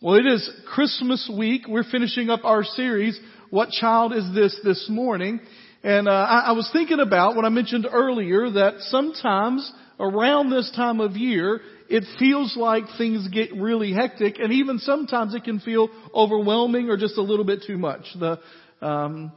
Well, it is Christmas week. We're finishing up our series, What Child Is This, this morning. And uh, I, I was thinking about what I mentioned earlier that sometimes around this time of year, it feels like things get really hectic, and even sometimes it can feel overwhelming or just a little bit too much. The um,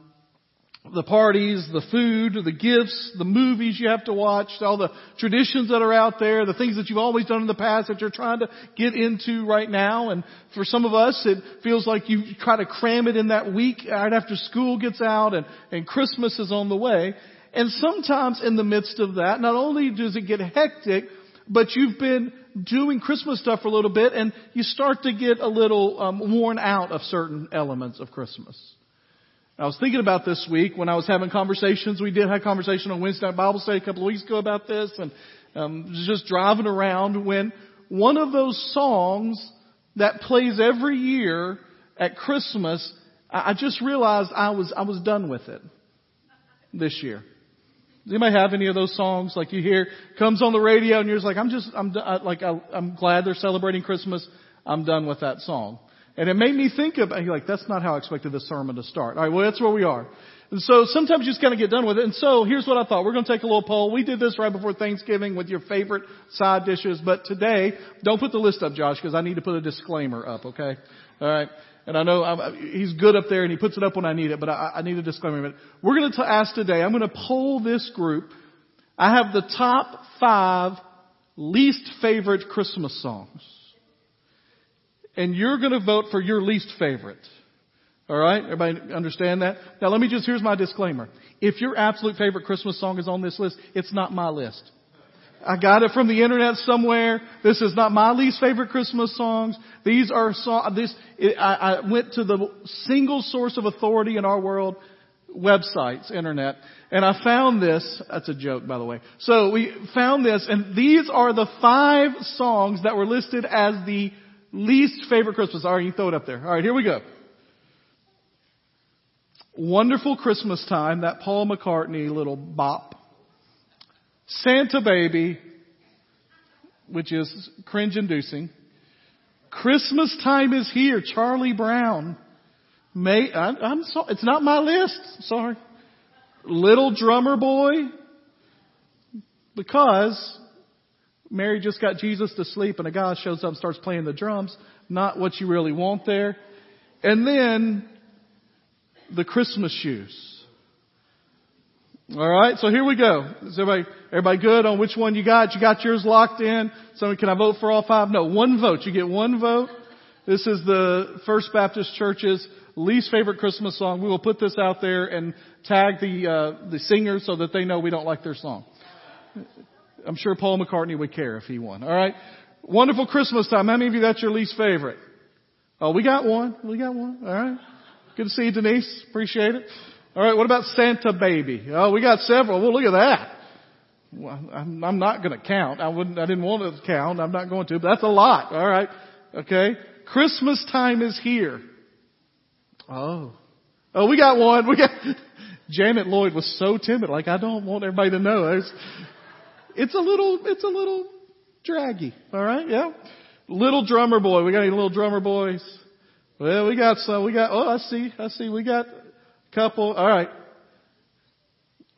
the parties, the food, the gifts, the movies you have to watch, all the traditions that are out there, the things that you've always done in the past that you're trying to get into right now. And for some of us, it feels like you try to cram it in that week right after school gets out and, and Christmas is on the way. And sometimes in the midst of that, not only does it get hectic, but you've been doing Christmas stuff for a little bit and you start to get a little um, worn out of certain elements of Christmas. I was thinking about this week when I was having conversations. We did have a conversation on Wednesday night Bible study a couple of weeks ago about this, and um, just driving around when one of those songs that plays every year at Christmas, I just realized I was I was done with it this year. Does anybody have any of those songs like you hear comes on the radio and you're just like I'm just I'm like I, I'm glad they're celebrating Christmas. I'm done with that song. And it made me think about, like, that's not how I expected this sermon to start. Alright, well that's where we are. And so sometimes you just kind of get done with it. And so here's what I thought. We're going to take a little poll. We did this right before Thanksgiving with your favorite side dishes. But today, don't put the list up, Josh, because I need to put a disclaimer up, okay? Alright. And I know I'm, he's good up there and he puts it up when I need it, but I, I need a disclaimer. We're going to ask today, I'm going to poll this group. I have the top five least favorite Christmas songs and you're going to vote for your least favorite. All right? Everybody understand that? Now let me just, here's my disclaimer. If your absolute favorite Christmas song is on this list, it's not my list. I got it from the internet somewhere. This is not my least favorite Christmas songs. These are songs, this, it, I, I went to the single source of authority in our world, websites, internet, and I found this, that's a joke by the way. So we found this, and these are the five songs that were listed as the Least favorite Christmas. All right, you throw it up there. All right, here we go. Wonderful Christmas time, that Paul McCartney little bop. Santa Baby, which is cringe inducing. Christmas time is here, Charlie Brown. May, I, I'm sorry, it's not my list, sorry. Little Drummer Boy, because Mary just got Jesus to sleep and a guy shows up and starts playing the drums. Not what you really want there. And then the Christmas shoes. All right, so here we go. Is everybody, everybody good on which one you got? You got yours locked in. So can I vote for all five? No, one vote. You get one vote. This is the First Baptist Church's least favorite Christmas song. We will put this out there and tag the uh, the singers so that they know we don't like their song. I'm sure Paul McCartney would care if he won. All right. Wonderful Christmas time. How many of you that's your least favorite? Oh, we got one. We got one. All right. Good to see you, Denise. Appreciate it. All right. What about Santa Baby? Oh, we got several. Well, look at that. Well, I'm, I'm not going to count. I wouldn't. I didn't want to count. I'm not going to. But that's a lot. All right. Okay. Christmas time is here. Oh. Oh, we got one. We got. Janet Lloyd was so timid. Like I don't want everybody to know. It's a little, it's a little draggy. All right. Yeah. Little drummer boy. We got any little drummer boys? Well, we got some. We got, oh, I see. I see. We got a couple. All right.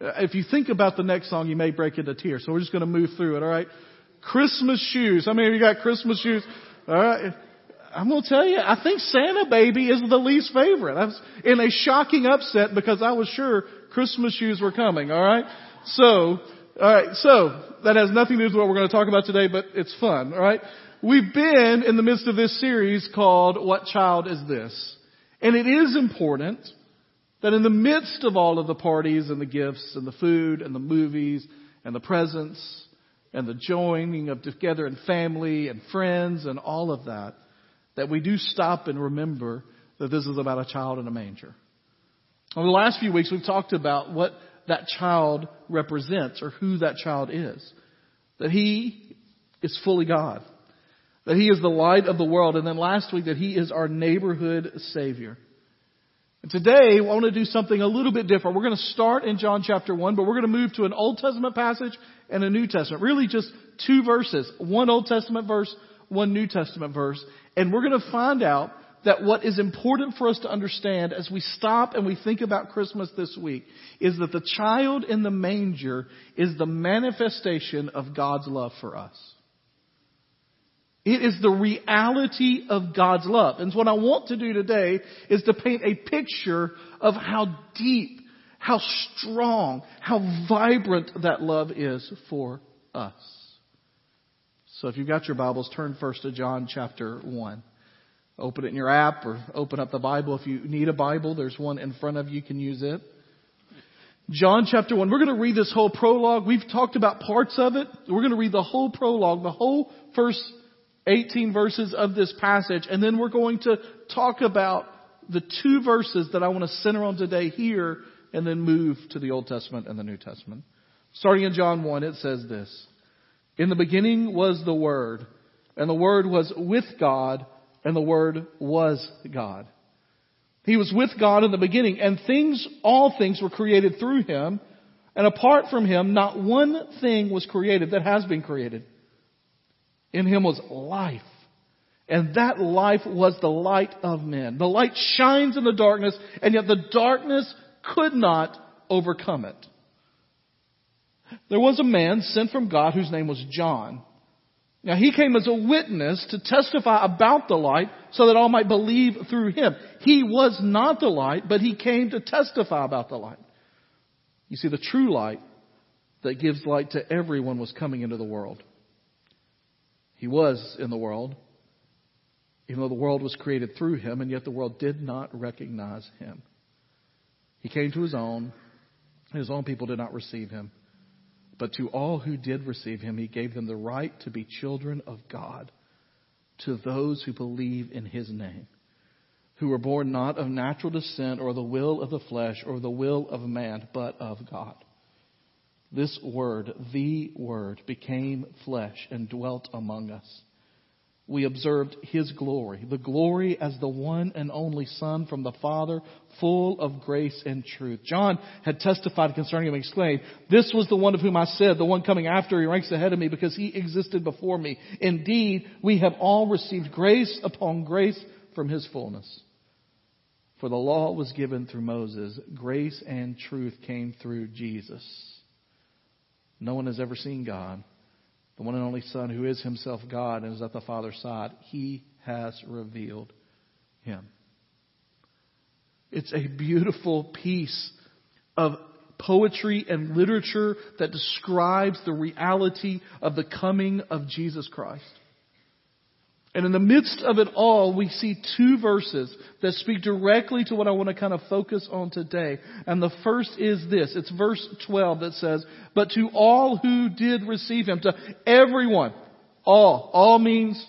If you think about the next song, you may break into tears. So we're just going to move through it. All right. Christmas shoes. How many of you got Christmas shoes? All right. I'm going to tell you, I think Santa Baby is the least favorite. I was in a shocking upset because I was sure Christmas shoes were coming. All right. So, Alright, so, that has nothing to do with what we're going to talk about today, but it's fun, alright? We've been in the midst of this series called What Child Is This? And it is important that in the midst of all of the parties and the gifts and the food and the movies and the presents and the joining of together and family and friends and all of that, that we do stop and remember that this is about a child in a manger. Over the last few weeks, we've talked about what that child represents or who that child is. That he is fully God. That he is the light of the world. And then last week that he is our neighborhood savior. And today I want to do something a little bit different. We're going to start in John chapter 1, but we're going to move to an Old Testament passage and a New Testament. Really just two verses. One Old Testament verse, one New Testament verse, and we're going to find out that what is important for us to understand as we stop and we think about Christmas this week is that the child in the manger is the manifestation of God's love for us. It is the reality of God's love. And what I want to do today is to paint a picture of how deep, how strong, how vibrant that love is for us. So if you've got your Bibles, turn first to John chapter 1. Open it in your app or open up the Bible. If you need a Bible, there's one in front of you. You can use it. John chapter 1. We're going to read this whole prologue. We've talked about parts of it. We're going to read the whole prologue, the whole first 18 verses of this passage, and then we're going to talk about the two verses that I want to center on today here and then move to the Old Testament and the New Testament. Starting in John 1, it says this. In the beginning was the Word, and the Word was with God, and the Word was God. He was with God in the beginning, and things, all things were created through Him, and apart from Him, not one thing was created that has been created. In Him was life, and that life was the light of men. The light shines in the darkness, and yet the darkness could not overcome it. There was a man sent from God whose name was John. Now he came as a witness to testify about the light so that all might believe through him. He was not the light, but he came to testify about the light. You see, the true light that gives light to everyone was coming into the world. He was in the world, even though the world was created through him, and yet the world did not recognize him. He came to his own, and his own people did not receive him. But to all who did receive him, he gave them the right to be children of God, to those who believe in his name, who were born not of natural descent or the will of the flesh or the will of man, but of God. This word, the word, became flesh and dwelt among us we observed his glory, the glory as the one and only Son from the Father, full of grace and truth. John had testified concerning him, and exclaimed, This was the one of whom I said, the one coming after, he ranks ahead of me because he existed before me. Indeed, we have all received grace upon grace from his fullness. For the law was given through Moses, grace and truth came through Jesus. No one has ever seen God the one and only Son who is himself God and is at the Father's side, he has revealed him. It's a beautiful piece of poetry and literature that describes the reality of the coming of Jesus Christ. And in the midst of it all, we see two verses that speak directly to what I want to kind of focus on today. And the first is this. It's verse 12 that says, But to all who did receive him, to everyone, all, all means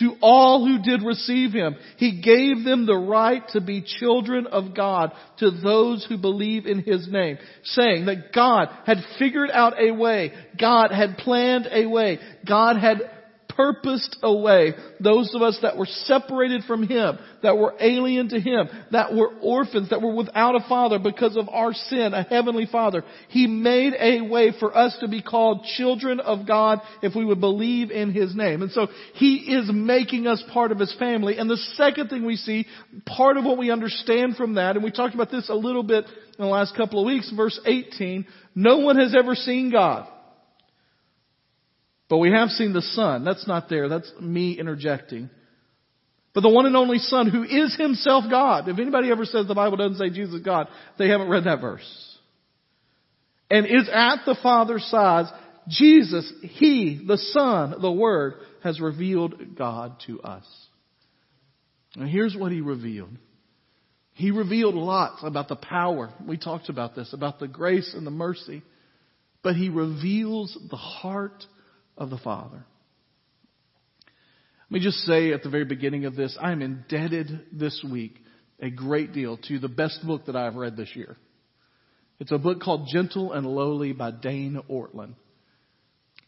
to all who did receive him, he gave them the right to be children of God to those who believe in his name, saying that God had figured out a way, God had planned a way, God had purposed away those of us that were separated from Him, that were alien to Him, that were orphans, that were without a father because of our sin, a heavenly father. He made a way for us to be called children of God if we would believe in His name. And so He is making us part of His family. And the second thing we see, part of what we understand from that, and we talked about this a little bit in the last couple of weeks, verse 18, no one has ever seen God. But we have seen the Son. That's not there. That's me interjecting. But the one and only Son who is Himself God. If anybody ever says the Bible doesn't say Jesus is God, they haven't read that verse. And is at the Father's side. Jesus, He, the Son, the Word, has revealed God to us. And here's what He revealed. He revealed lots about the power. We talked about this, about the grace and the mercy. But He reveals the heart of the Father. Let me just say at the very beginning of this, I am indebted this week a great deal to the best book that I've read this year. It's a book called Gentle and Lowly by Dane Ortlund.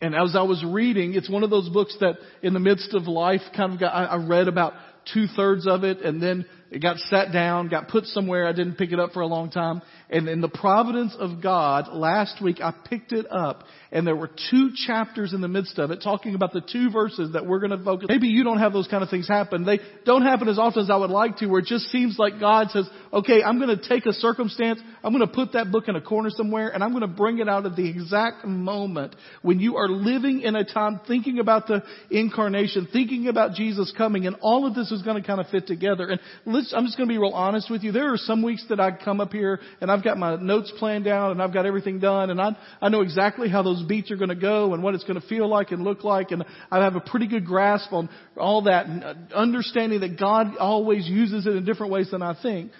And as I was reading, it's one of those books that in the midst of life kind of got, I read about two thirds of it and then it got sat down, got put somewhere. I didn't pick it up for a long time. And in the providence of God, last week I picked it up and there were two chapters in the midst of it talking about the two verses that we're going to focus. Maybe you don't have those kind of things happen. They don't happen as often as I would like to where it just seems like God says, okay, I'm going to take a circumstance, I'm going to put that book in a corner somewhere and I'm going to bring it out at the exact moment when you are living in a time thinking about the incarnation, thinking about Jesus coming and all of this is going to kind of fit together. And I'm just going to be real honest with you. There are some weeks that I come up here and I've got my notes planned out and I've got everything done and I, I know exactly how those beats are going to go and what it's going to feel like and look like and I have a pretty good grasp on all that and understanding that God always uses it in different ways than I think.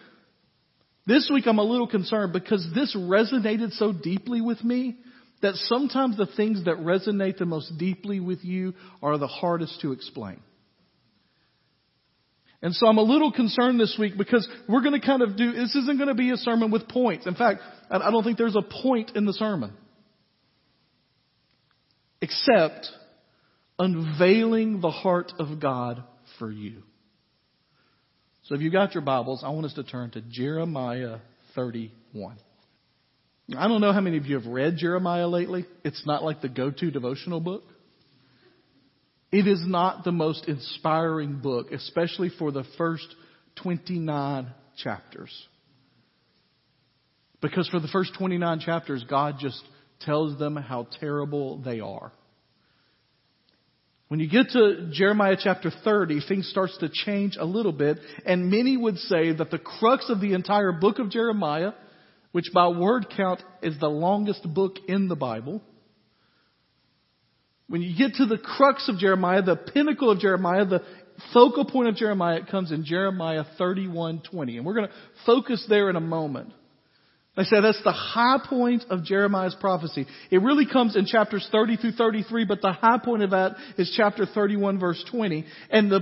This week I'm a little concerned because this resonated so deeply with me that sometimes the things that resonate the most deeply with you are the hardest to explain. And so I'm a little concerned this week because we're going to kind of do, this isn't going to be a sermon with points. In fact, I don't think there's a point in the sermon. Except unveiling the heart of God for you. So if you've got your Bibles, I want us to turn to Jeremiah 31. I don't know how many of you have read Jeremiah lately. It's not like the go-to devotional book. It is not the most inspiring book, especially for the first 29 chapters. Because for the first 29 chapters, God just tells them how terrible they are. When you get to Jeremiah chapter 30, things starts to change a little bit, and many would say that the crux of the entire book of Jeremiah, which by word count is the longest book in the Bible, when you get to the crux of Jeremiah, the pinnacle of Jeremiah, the focal point of Jeremiah, it comes in Jeremiah 31:20. And we're going to focus there in a moment. I say that's the high point of Jeremiah's prophecy. It really comes in chapters 30 through 33, but the high point of that is chapter 31 verse 20. And the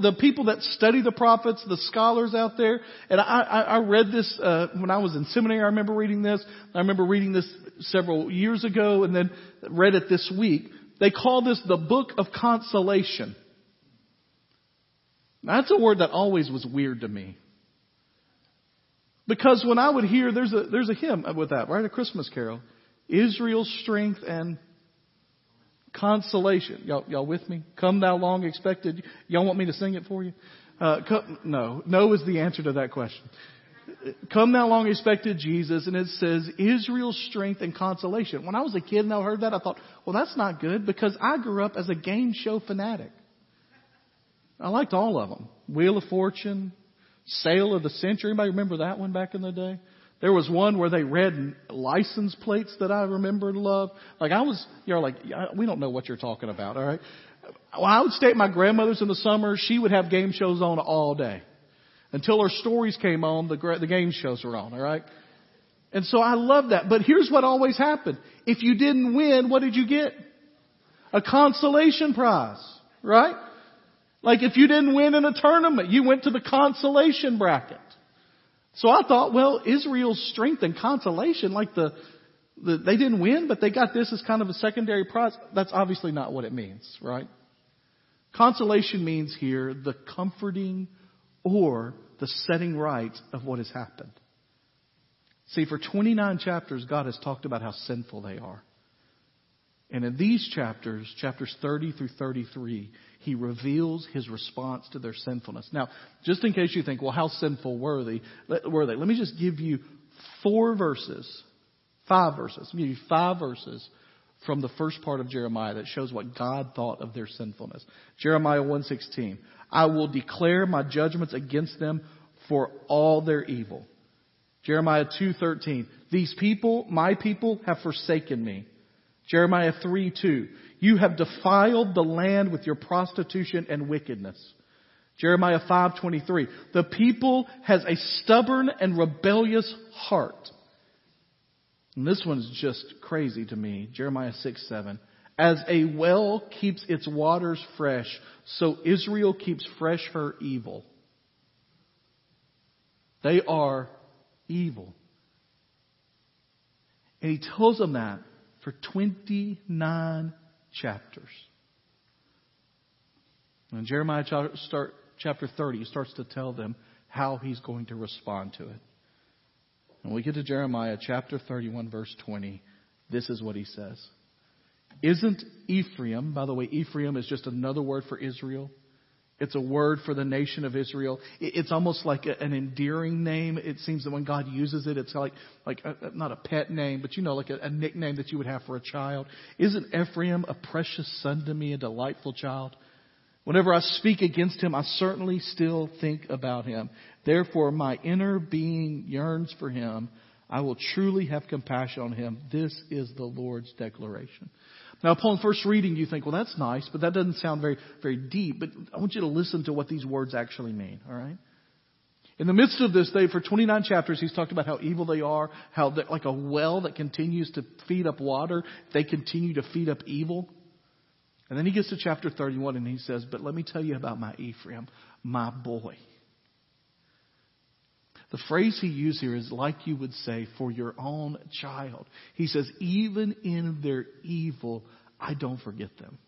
the people that study the prophets, the scholars out there, and I, I, I read this uh, when I was in seminary. I remember reading this. I remember reading this several years ago, and then read it this week. They call this the book of consolation. That's a word that always was weird to me. Because when I would hear, there's a, there's a hymn with that, right? A Christmas carol. Israel's strength and consolation. Y'all, y'all with me? Come thou long expected. Y'all want me to sing it for you? Uh, come, no. No is the answer to that question. Come thou long expected Jesus, and it says Israel's strength and consolation. When I was a kid and I heard that, I thought, well, that's not good because I grew up as a game show fanatic. I liked all of them. Wheel of Fortune, Sale of the Century. Anybody remember that one back in the day? There was one where they read license plates that I remember and loved. Like I was, you're like, we don't know what you're talking about, alright? When I would stay at my grandmother's in the summer, she would have game shows on all day. Until her stories came on, the, the game shows were on, alright? And so I love that. But here's what always happened. If you didn't win, what did you get? A consolation prize, right? Like if you didn't win in a tournament, you went to the consolation bracket. So I thought, well, Israel's strength and consolation, like the, the, they didn't win, but they got this as kind of a secondary prize. That's obviously not what it means, right? Consolation means here the comforting or the setting right of what has happened. See, for 29 chapters, God has talked about how sinful they are. And in these chapters, chapters 30 through 33, he reveals his response to their sinfulness. Now, just in case you think, well, how sinful were they? Were they? Let me just give you four verses, five verses. Give you five verses from the first part of Jeremiah that shows what God thought of their sinfulness. Jeremiah 1:16. I will declare my judgments against them for all their evil. Jeremiah 2:13. These people, my people, have forsaken me. Jeremiah 3:2. You have defiled the land with your prostitution and wickedness. Jeremiah 5:23. The people has a stubborn and rebellious heart. And this one's just crazy to me. Jeremiah 6, 7. As a well keeps its waters fresh, so Israel keeps fresh her evil. They are evil. And he tells them that for 29 chapters. And Jeremiah chapter 30, starts to tell them how he's going to respond to it. When we get to Jeremiah chapter 31, verse 20, this is what he says. Isn't Ephraim, by the way, Ephraim is just another word for Israel. It's a word for the nation of Israel. It's almost like an endearing name. It seems that when God uses it, it's like, like a, not a pet name, but you know, like a, a nickname that you would have for a child. Isn't Ephraim a precious son to me, a delightful child? Whenever I speak against him, I certainly still think about him. Therefore, my inner being yearns for him. I will truly have compassion on him. This is the Lord's declaration. Now, upon first reading, you think, well, that's nice, but that doesn't sound very, very deep. But I want you to listen to what these words actually mean, all right? In the midst of this, they, for 29 chapters, he's talked about how evil they are, how like a well that continues to feed up water, they continue to feed up evil. And then he gets to chapter 31 and he says, But let me tell you about my Ephraim, my boy. The phrase he used here is like you would say, for your own child. He says, even in their evil, I don't forget them.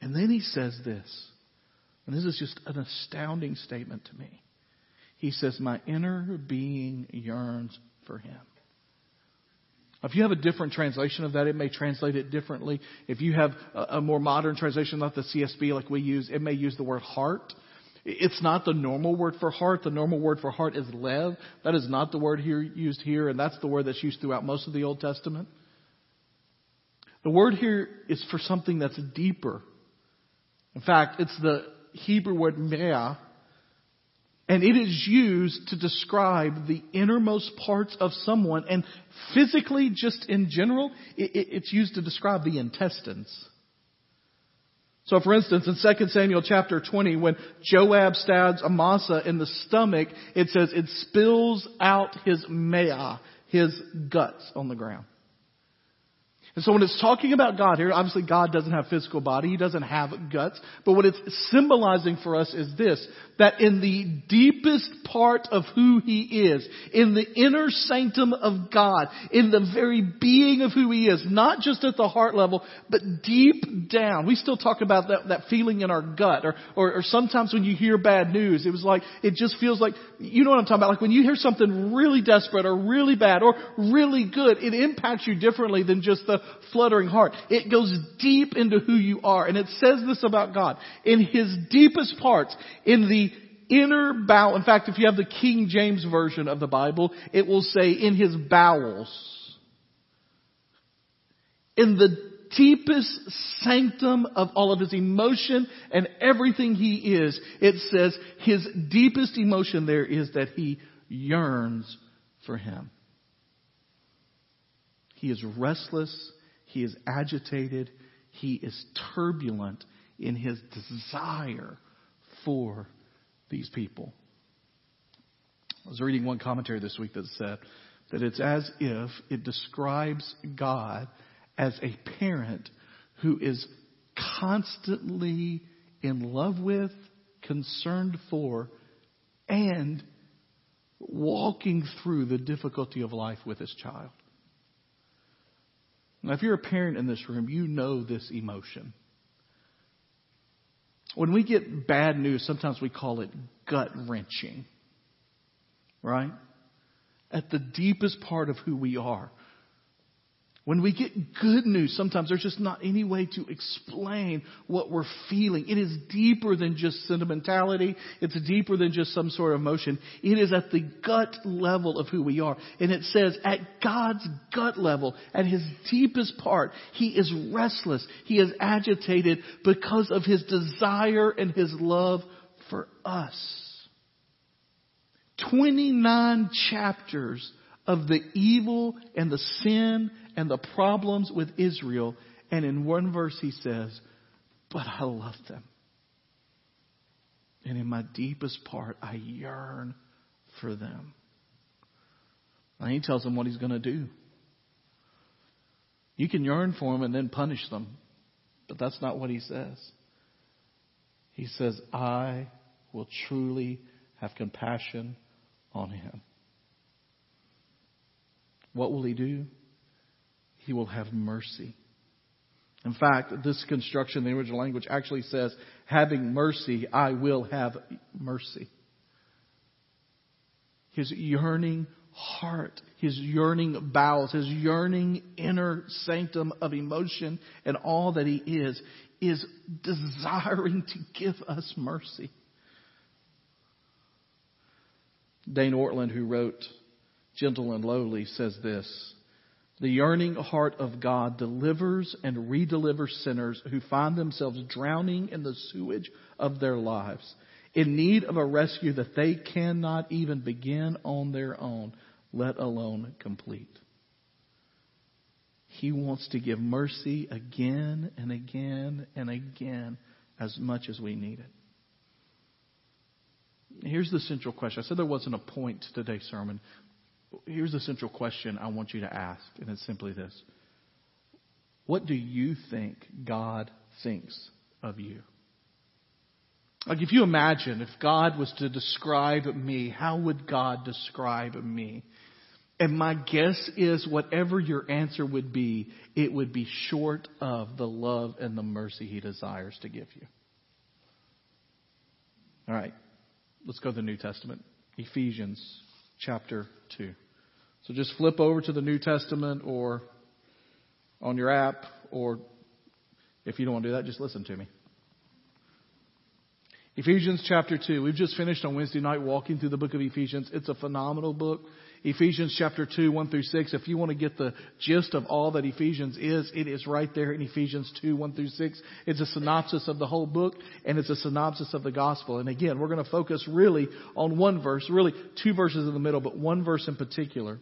And then he says this, and this is just an astounding statement to me. He says, My inner being yearns for him. If you have a different translation of that, it may translate it differently. If you have a, more modern translation, not the CSB like we use, it may use the word heart. It's not the normal word for heart. The normal word for heart is lev. That is not the word here used here, and that's the word that's used throughout most of the Old Testament. The word here is for something that's deeper. In fact, it's the Hebrew word meah, and it is used to describe the innermost parts of someone. And physically, just in general, it's used to describe the intestines. So for instance, in 2 Samuel chapter 20, when Joab stabs Amasa in the stomach, it says it spills out his meah, his guts on the ground. And so when it's talking about God here, obviously God doesn't have physical body. He doesn't have guts. But what it's symbolizing for us is this, that in the deepest part of who He is, in the inner sanctum of God, in the very being of who He is, not just at the heart level, but deep down. We still talk about that, that feeling in our gut, or, or, or sometimes when you hear bad news, it was like, it just feels like, you know what I'm talking about, like when you hear something really desperate, or really bad, or really good, it impacts you differently than just the fluttering heart. It goes deep into who you are. And it says this about God. In His deepest parts, in the inner bowel, in fact, if you have the King James Version of the Bible, it will say in His bowels. In the deepest sanctum of all of his emotion and everything he is, it says his deepest emotion there is that he yearns for him. He is restless he is agitated. He is turbulent in his desire for these people. I was reading one commentary this week that said that it's as if it describes God as a parent who is constantly in love with, concerned for, and walking through the difficulty of life with his child. Now, if you're a parent in this room, you know this emotion. When we get bad news, sometimes we call it gut wrenching. Right? At the deepest part of who we are, when we get good news, sometimes there's just not any way to explain what we're feeling. It is deeper than just sentimentality. It's deeper than just some sort of emotion. It is at the gut level of who we are. And it says at God's gut level, at His deepest part, He is restless. He is agitated because of His desire and His love for us. 29 chapters of the evil and the sin and the problems with Israel. And in one verse he says, But I love them. And in my deepest part, I yearn for them. And he tells them what he's going to do. You can yearn for them and then punish them. But that's not what he says. He says, I will truly have compassion on him. What will he do? He will have mercy. In fact, this construction in the original language actually says, having mercy, I will have mercy. his yearning heart, his yearning bowels, his yearning inner sanctum of emotion and all that he is, is desiring to give us mercy. Dane Ortlund, who wrote Gentle and Lowly, says this The yearning heart of God delivers and redelivers sinners who find themselves drowning in the sewage of their lives, in need of a rescue that they cannot even begin on their own, let alone complete. He wants to give mercy again and again and again as much as we need it. Here's the central question. I said there wasn't a point to today's sermon. Here's the central question I want you to ask, and it's simply this What do you think God thinks of you? Like, if you imagine if God was to describe me, how would God describe me? And my guess is whatever your answer would be, it would be short of the love and the mercy He desires to give you. All right. Let's go to the New Testament. Ephesians chapter 2. So just flip over to the New Testament or on your app, or if you don't want to do that, just listen to me. Ephesians chapter 2. We've just finished on Wednesday night walking through the book of Ephesians. It's a phenomenal book. Ephesians chapter 2, 1 through 6. If you want to get the gist of all that Ephesians is, it is right there in Ephesians 2, 1 through 6. It's a synopsis of the whole book and it's a synopsis of the gospel. And again, we're going to focus really on one verse, really two verses in the middle, but one verse in particular.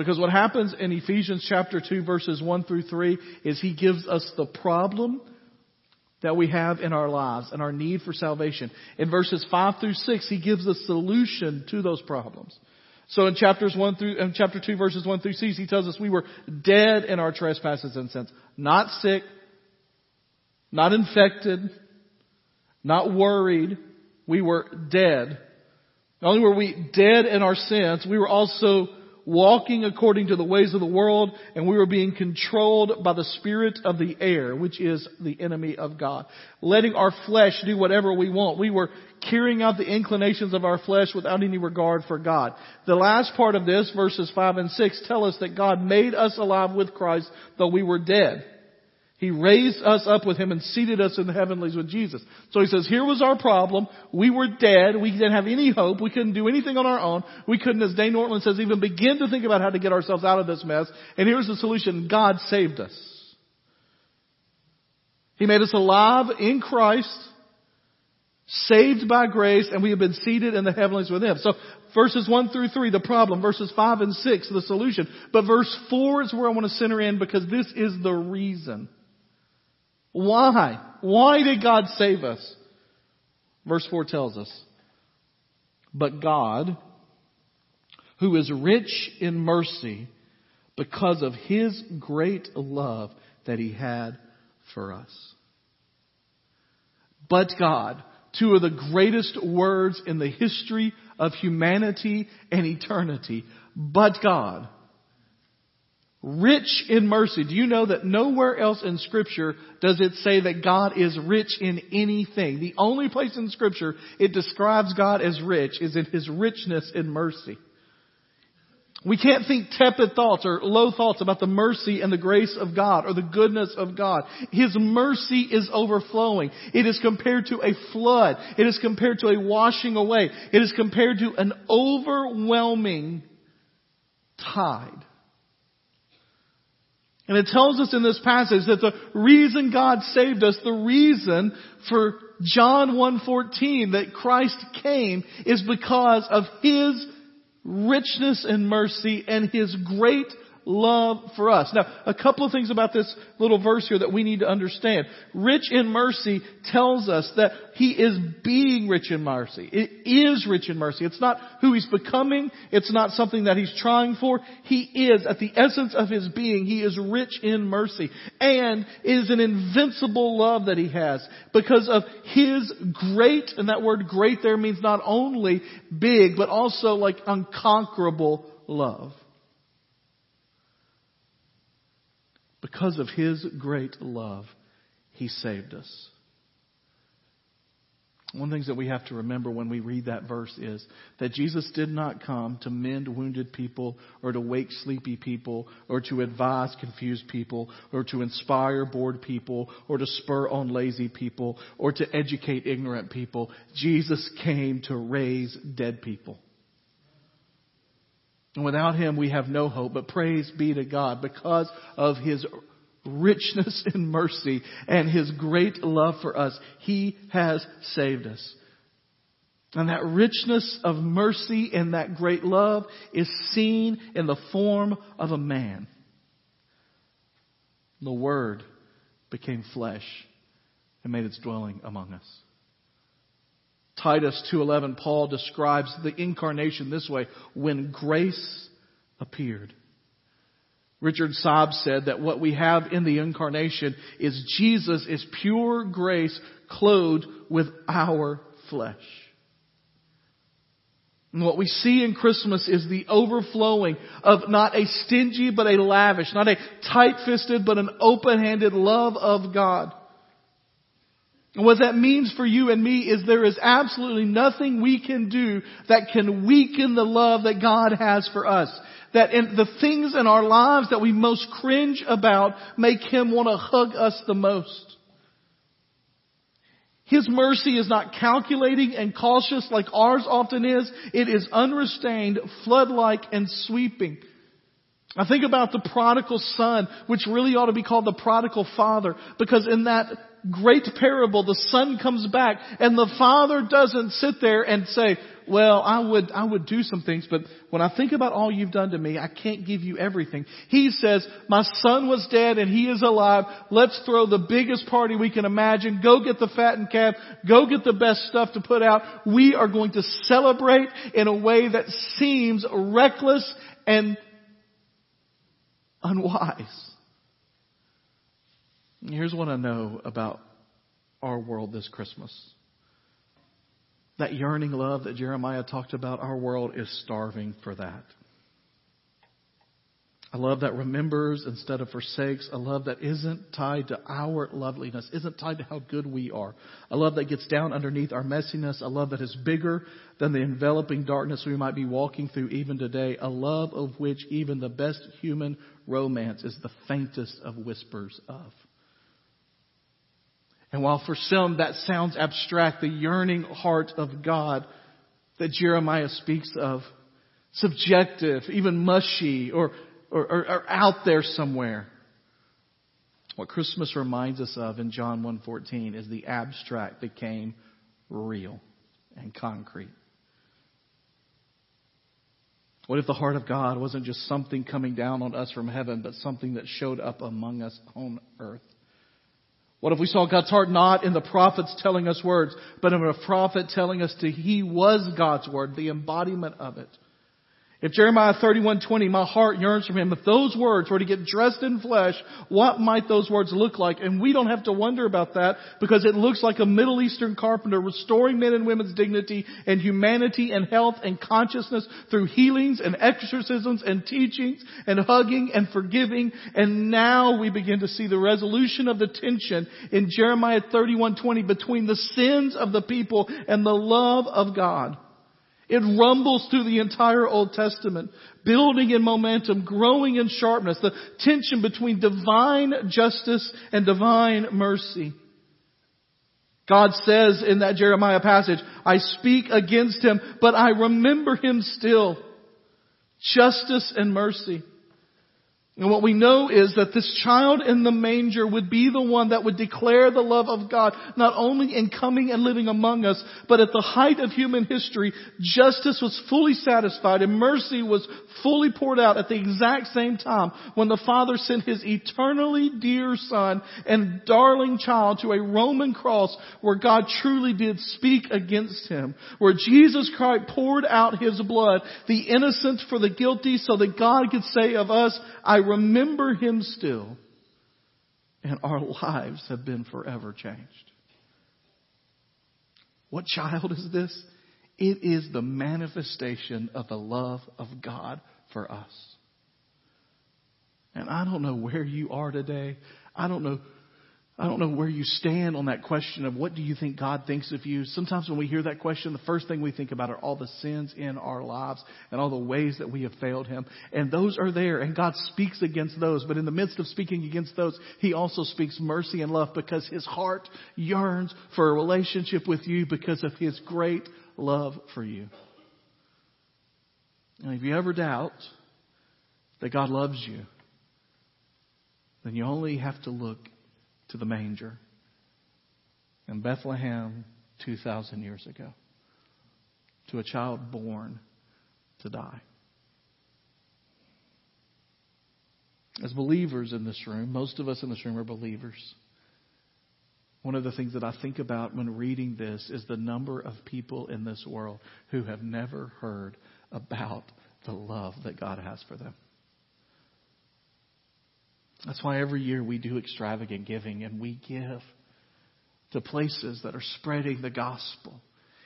Because what happens in Ephesians chapter 2 verses 1 through 3 is he gives us the problem that we have in our lives and our need for salvation. In verses 5 through 6, he gives a solution to those problems. So in chapters 1 through, in chapter 2 verses 1 through 6, he tells us we were dead in our trespasses and sins. Not sick, not infected, not worried. We were dead. Not only were we dead in our sins, we were also walking according to the ways of the world, and we were being controlled by the spirit of the air, which is the enemy of God. Letting our flesh do whatever we want. We were carrying out the inclinations of our flesh without any regard for God. The last part of this, verses 5 and 6, tell us that God made us alive with Christ, though we were dead. He raised us up with Him and seated us in the heavenlies with Jesus. So He says, here was our problem. We were dead. We didn't have any hope. We couldn't do anything on our own. We couldn't, as Dane Ortlund says, even begin to think about how to get ourselves out of this mess. And here's the solution. God saved us. He made us alive in Christ, saved by grace, and we have been seated in the heavenlies with Him. So verses 1 through 3, the problem. Verses 5 and 6, the solution. But verse 4 is where I want to center in because this is the reason. Why? Why did God save us? Verse 4 tells us, But God, who is rich in mercy, because of His great love that He had for us. But God, two of the greatest words in the history of humanity and eternity. But God, Rich in mercy. Do you know that nowhere else in scripture does it say that God is rich in anything? The only place in scripture it describes God as rich is in his richness in mercy. We can't think tepid thoughts or low thoughts about the mercy and the grace of God or the goodness of God. His mercy is overflowing. It is compared to a flood. It is compared to a washing away. It is compared to an overwhelming tide. And it tells us in this passage that the reason God saved us, the reason for John 1.14 that Christ came is because of His richness and mercy and His great love for us. Now, a couple of things about this little verse here that we need to understand. Rich in mercy tells us that he is being rich in mercy. It is rich in mercy. It's not who he's becoming. It's not something that he's trying for. He is, at the essence of his being, he is rich in mercy. And it is an invincible love that he has because of his great, and that word great there means not only big, but also like unconquerable love. Because of His great love, He saved us. One of the things that we have to remember when we read that verse is that Jesus did not come to mend wounded people or to wake sleepy people or to advise confused people or to inspire bored people or to spur on lazy people or to educate ignorant people. Jesus came to raise dead people. And without him, we have no hope. But praise be to God because of his richness in mercy and his great love for us, he has saved us. And that richness of mercy and that great love is seen in the form of a man. The Word became flesh and made its dwelling among us. Titus 2:11 Paul describes the incarnation this way when grace appeared Richard Sibbes said that what we have in the incarnation is Jesus is pure grace clothed with our flesh. And what we see in Christmas is the overflowing of not a stingy but a lavish, not a tight-fisted but an open-handed love of God. And what that means for you and me is there is absolutely nothing we can do that can weaken the love that God has for us that in the things in our lives that we most cringe about make Him want to hug us the most. His mercy is not calculating and cautious like ours often is. It is unrestrained, flood-like, and sweeping. I think about the prodigal son, which really ought to be called the prodigal father, because in that great parable, the son comes back and the father doesn't sit there and say, well, I would, I would do some things, but when I think about all you've done to me, I can't give you everything. He says, my son was dead and he is alive. Let's throw the biggest party we can imagine. Go get the fattened calf. Go get the best stuff to put out. We are going to celebrate in a way that seems reckless and unwise. Here's what I know about our world this Christmas. That yearning love that Jeremiah talked about, our world is starving for that. A love that remembers instead of forsakes. A love that isn't tied to our loveliness, isn't tied to how good we are. A love that gets down underneath our messiness. A love that is bigger than the enveloping darkness we might be walking through even today. A love of which even the best human romance is the faintest of whispers of. And while for some that sounds abstract, the yearning heart of God that Jeremiah speaks of, subjective, even mushy, or, or, or, out there somewhere. What Christmas reminds us of in John 1.14 is the abstract became real and concrete. What if the heart of God wasn't just something coming down on us from heaven, but something that showed up among us on earth? What if we saw God's heart not in the prophets telling us words, but in a prophet telling us that He was God's word, the embodiment of it? If Jeremiah 31:20, my heart yearns for him, if those words were to get dressed in flesh, what might those words look like? And we don't have to wonder about that because it looks like a Middle Eastern carpenter restoring men and women's dignity and humanity and health and consciousness through healings and exorcisms and teachings and hugging and forgiving. And now we begin to see the resolution of the tension in Jeremiah 31:20 between the sins of the people and the love of God. It rumbles through the entire Old Testament, building in momentum, growing in sharpness, the tension between divine justice and divine mercy. God says in that Jeremiah passage, I speak against him, but I remember him still. Justice and mercy. And what we know is that this child in the manger would be the one that would declare the love of God, not only in coming and living among us, but at the height of human history, justice was fully satisfied and mercy was fully poured out at the exact same time when the Father sent His eternally dear Son and darling child to a Roman cross where God truly did speak against Him, where Jesus Christ poured out His blood, the innocent for the guilty, so that God could say of us, I remember him still, and our lives have been forever changed. What child is this? It is the manifestation of the love of God for us. And I don't know where you are today. I don't know I don't know where you stand on that question of what do you think God thinks of you. Sometimes when we hear that question, the first thing we think about are all the sins in our lives and all the ways that we have failed Him. And those are there and God speaks against those. But in the midst of speaking against those, He also speaks mercy and love because His heart yearns for a relationship with you because of His great love for you. And if you ever doubt that God loves you, then you only have to look to the manger in Bethlehem 2,000 years ago to a child born to die. As believers in this room, most of us in this room are believers. One of the things that I think about when reading this is the number of people in this world who have never heard about the love that God has for them. That's why every year we do extravagant giving and we give to places that are spreading the gospel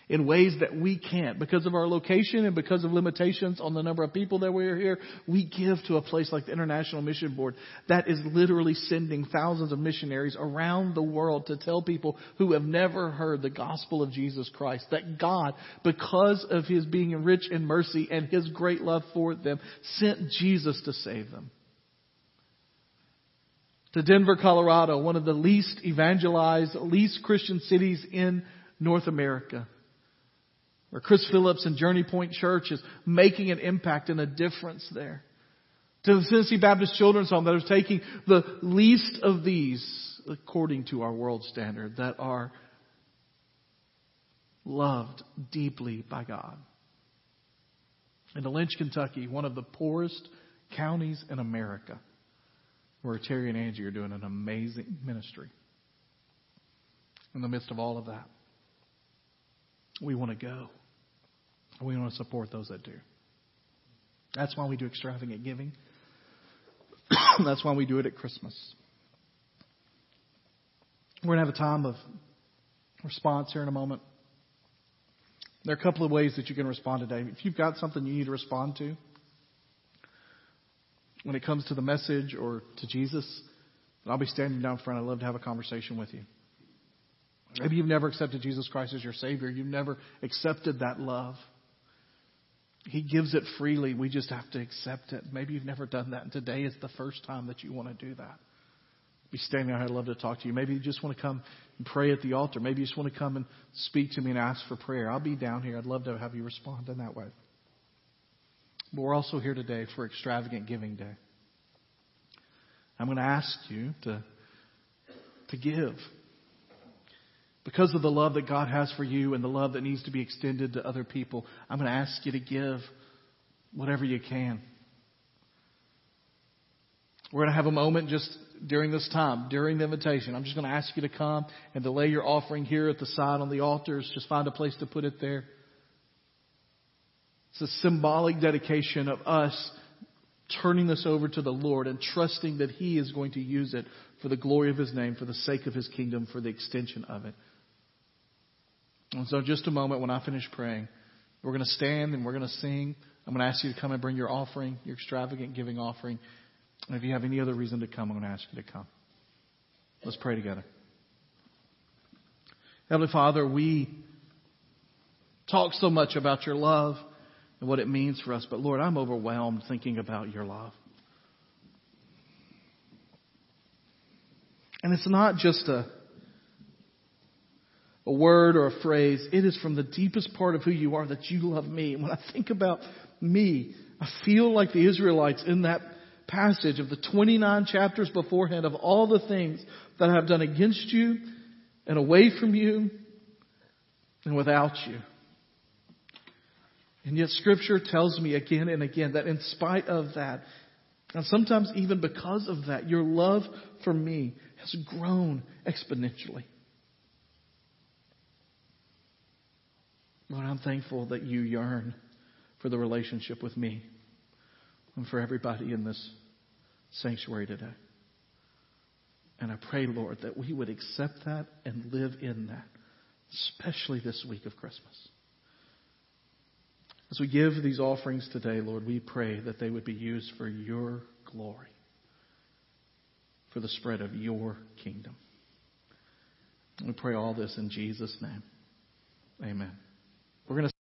in ways that we can't because of our location and because of limitations on the number of people that we're here. We give to a place like the International Mission Board that is literally sending thousands of missionaries around the world to tell people who have never heard the gospel of Jesus Christ that God, because of His being rich in mercy and His great love for them, sent Jesus to save them to Denver, Colorado, one of the least evangelized, least Christian cities in North America. Where Chris Phillips and Journey Point Church is making an impact and a difference there. To the Tennessee Baptist Children's Home that is taking the least of these, according to our world standard, that are loved deeply by God. And to Lynch, Kentucky, one of the poorest counties in America where Terry and Angie are doing an amazing ministry. In the midst of all of that, we want to go. We want to support those that do. That's why we do extravagant giving. That's why we do it at Christmas. We're going to have a time of response here in a moment. There are a couple of ways that you can respond today. If you've got something you need to respond to, when it comes to the message or to Jesus, I'll be standing down front. I'd love to have a conversation with you. Maybe you've never accepted Jesus Christ as your Savior. You've never accepted that love. He gives it freely. We just have to accept it. Maybe you've never done that, and today is the first time that you want to do that. Be standing there. I'd love to talk to you. Maybe you just want to come and pray at the altar. Maybe you just want to come and speak to me and ask for prayer. I'll be down here. I'd love to have you respond in that way. But we're also here today for Extravagant Giving Day. I'm going to ask you to, to give. Because of the love that God has for you and the love that needs to be extended to other people, I'm going to ask you to give whatever you can. We're going to have a moment just during this time, during the invitation. I'm just going to ask you to come and to lay your offering here at the side on the altars. Just find a place to put it there. It's a symbolic dedication of us turning this over to the Lord and trusting that He is going to use it for the glory of His name, for the sake of His kingdom, for the extension of it. And so, just a moment when I finish praying, we're going to stand and we're going to sing. I'm going to ask you to come and bring your offering, your extravagant giving offering. And if you have any other reason to come, I'm going to ask you to come. Let's pray together. Heavenly Father, we talk so much about your love and what it means for us. But Lord, I'm overwhelmed thinking about your love. And it's not just a, a word or a phrase. It is from the deepest part of who you are that you love me. And when I think about me, I feel like the Israelites in that passage of the 29 chapters beforehand of all the things that I have done against you and away from you and without you. And yet Scripture tells me again and again that in spite of that, and sometimes even because of that, your love for me has grown exponentially. Lord, I'm thankful that you yearn for the relationship with me and for everybody in this sanctuary today. And I pray, Lord, that we would accept that and live in that, especially this week of Christmas. As we give these offerings today, Lord, we pray that they would be used for your glory, for the spread of your kingdom. We pray all this in Jesus' name. Amen. We're going to